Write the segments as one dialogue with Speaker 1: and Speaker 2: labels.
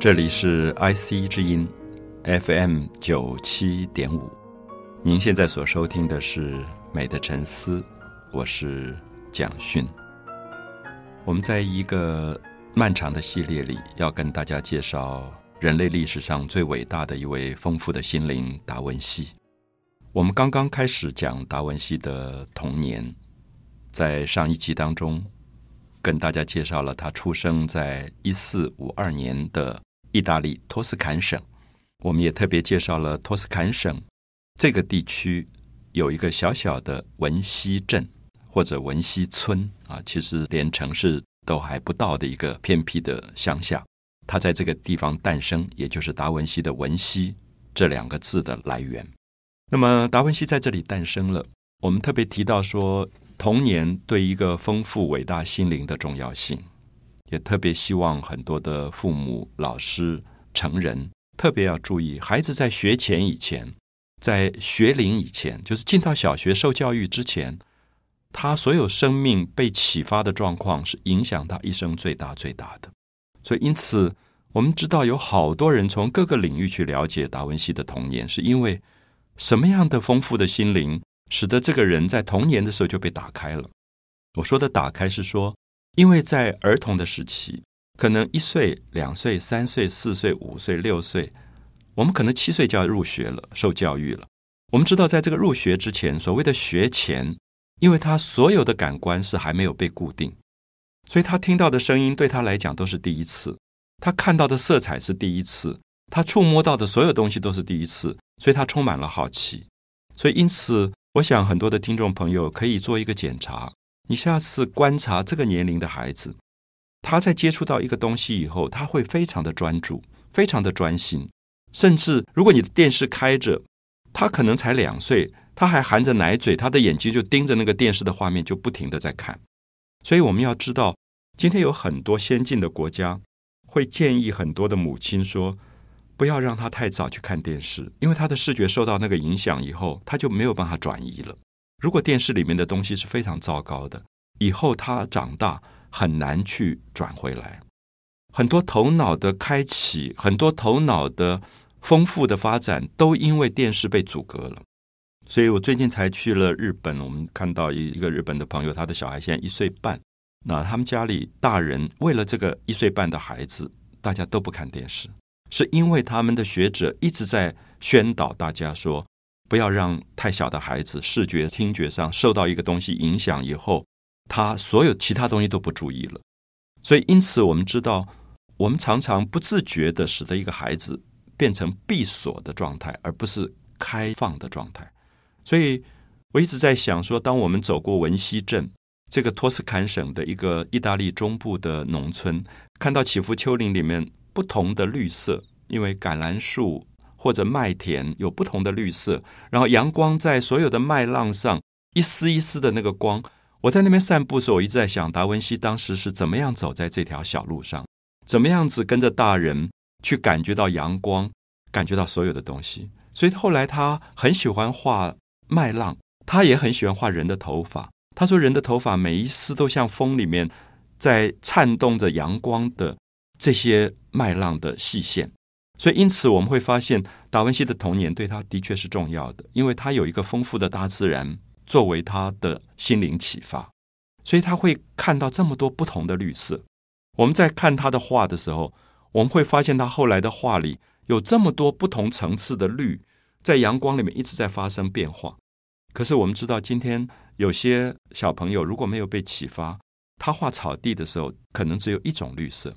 Speaker 1: 这里是 IC 之音 FM 九七点五，您现在所收听的是《美的沉思》，我是蒋勋。我们在一个漫长的系列里，要跟大家介绍人类历史上最伟大的一位丰富的心灵——达文西。我们刚刚开始讲达文西的童年，在上一集当中，跟大家介绍了他出生在一四五二年的。意大利托斯坎省，我们也特别介绍了托斯坎省这个地区有一个小小的文西镇或者文西村啊，其实连城市都还不到的一个偏僻的乡下。他在这个地方诞生，也就是达文西的“文西”这两个字的来源。那么，达文西在这里诞生了。我们特别提到说，童年对一个丰富伟大心灵的重要性。也特别希望很多的父母、老师、成人特别要注意，孩子在学前以前，在学龄以前，就是进到小学受教育之前，他所有生命被启发的状况，是影响他一生最大最大的。所以，因此我们知道有好多人从各个领域去了解达文西的童年，是因为什么样的丰富的心灵，使得这个人在童年的时候就被打开了。我说的打开是说。因为在儿童的时期，可能一岁、两岁、三岁、四岁、五岁、六岁，我们可能七岁就要入学了，受教育了。我们知道，在这个入学之前，所谓的学前，因为他所有的感官是还没有被固定，所以他听到的声音对他来讲都是第一次，他看到的色彩是第一次，他触摸到的所有东西都是第一次，所以他充满了好奇。所以，因此，我想很多的听众朋友可以做一个检查。你下次观察这个年龄的孩子，他在接触到一个东西以后，他会非常的专注，非常的专心。甚至如果你的电视开着，他可能才两岁，他还含着奶嘴，他的眼睛就盯着那个电视的画面，就不停的在看。所以我们要知道，今天有很多先进的国家会建议很多的母亲说，不要让他太早去看电视，因为他的视觉受到那个影响以后，他就没有办法转移了。如果电视里面的东西是非常糟糕的，以后他长大很难去转回来。很多头脑的开启，很多头脑的丰富的发展，都因为电视被阻隔了。所以我最近才去了日本，我们看到一一个日本的朋友，他的小孩现在一岁半，那他们家里大人为了这个一岁半的孩子，大家都不看电视，是因为他们的学者一直在宣导大家说。不要让太小的孩子视觉、听觉上受到一个东西影响以后，他所有其他东西都不注意了。所以，因此我们知道，我们常常不自觉的使得一个孩子变成闭锁的状态，而不是开放的状态。所以，我一直在想说，当我们走过文西镇这个托斯坎省的一个意大利中部的农村，看到起伏丘陵里面不同的绿色，因为橄榄树。或者麦田有不同的绿色，然后阳光在所有的麦浪上一丝一丝的那个光。我在那边散步时候，我一直在想达文西当时是怎么样走在这条小路上，怎么样子跟着大人去感觉到阳光，感觉到所有的东西。所以后来他很喜欢画麦浪，他也很喜欢画人的头发。他说人的头发每一丝都像风里面在颤动着阳光的这些麦浪的细线。所以，因此我们会发现，达文西的童年对他的确是重要的，因为他有一个丰富的大自然作为他的心灵启发，所以他会看到这么多不同的绿色。我们在看他的画的时候，我们会发现他后来的画里有这么多不同层次的绿，在阳光里面一直在发生变化。可是我们知道，今天有些小朋友如果没有被启发，他画草地的时候，可能只有一种绿色。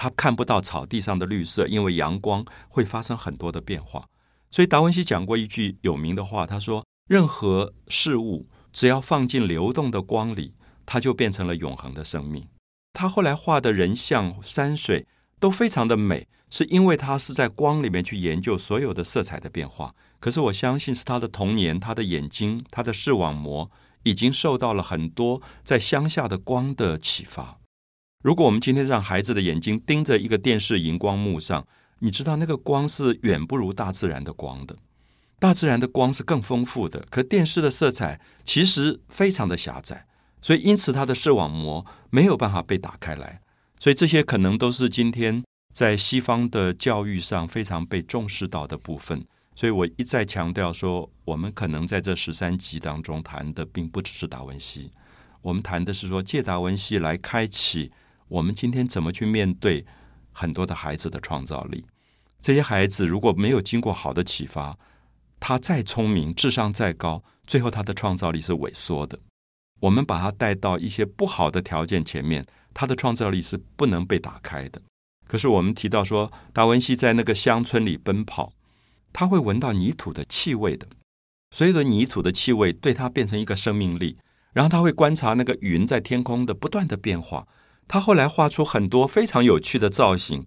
Speaker 1: 他看不到草地上的绿色，因为阳光会发生很多的变化。所以达文西讲过一句有名的话，他说：“任何事物只要放进流动的光里，它就变成了永恒的生命。”他后来画的人像、山水都非常的美，是因为他是在光里面去研究所有的色彩的变化。可是我相信是他的童年，他的眼睛、他的视网膜已经受到了很多在乡下的光的启发。如果我们今天让孩子的眼睛盯着一个电视荧光幕上，你知道那个光是远不如大自然的光的。大自然的光是更丰富的，可电视的色彩其实非常的狭窄，所以因此它的视网膜没有办法被打开来。所以这些可能都是今天在西方的教育上非常被重视到的部分。所以我一再强调说，我们可能在这十三集当中谈的，并不只是达文西，我们谈的是说，借达文西来开启我们今天怎么去面对很多的孩子的创造力。这些孩子如果没有经过好的启发，他再聪明，智商再高，最后他的创造力是萎缩的。我们把他带到一些不好的条件前面，他的创造力是不能被打开的。可是我们提到说，达文西在那个乡村里奔跑，他会闻到泥土的气味的，所有的泥土的气味对他变成一个生命力。然后他会观察那个云在天空的不断的变化，他后来画出很多非常有趣的造型。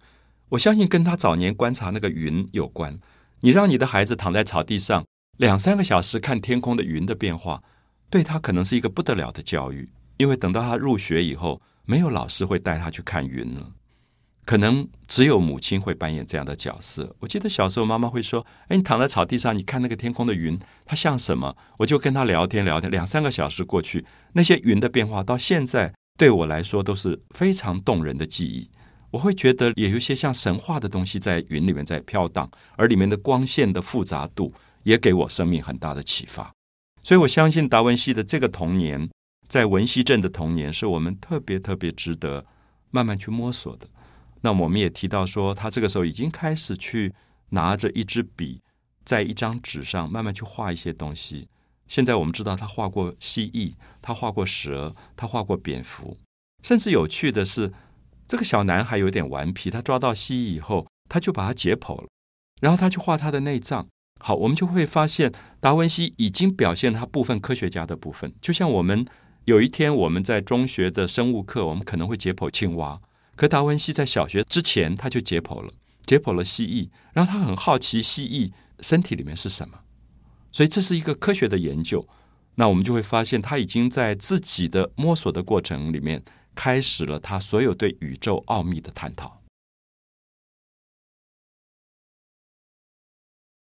Speaker 1: 我相信跟他早年观察那个云有关。你让你的孩子躺在草地上两三个小时看天空的云的变化，对他可能是一个不得了的教育。因为等到他入学以后，没有老师会带他去看云了，可能只有母亲会扮演这样的角色。我记得小时候妈妈会说：“哎，你躺在草地上，你看那个天空的云，它像什么？”我就跟他聊天聊天，两三个小时过去，那些云的变化到现在对我来说都是非常动人的记忆。我会觉得也有些像神话的东西在云里面在飘荡，而里面的光线的复杂度也给我生命很大的启发。所以我相信达文西的这个童年，在文西镇的童年，是我们特别特别值得慢慢去摸索的。那我们也提到说，他这个时候已经开始去拿着一支笔，在一张纸上慢慢去画一些东西。现在我们知道他画过蜥蜴，他画过蛇，他画过蝙蝠，甚至有趣的是。这个小男孩有点顽皮，他抓到蜥蜴以后，他就把它解剖了，然后他去画他的内脏。好，我们就会发现达文西已经表现他部分科学家的部分。就像我们有一天我们在中学的生物课，我们可能会解剖青蛙，可达文西在小学之前他就解剖了，解剖了蜥蜴，然后他很好奇蜥蜴身体里面是什么，所以这是一个科学的研究。那我们就会发现他已经在自己的摸索的过程里面。开始了他所有对宇宙奥秘的探讨。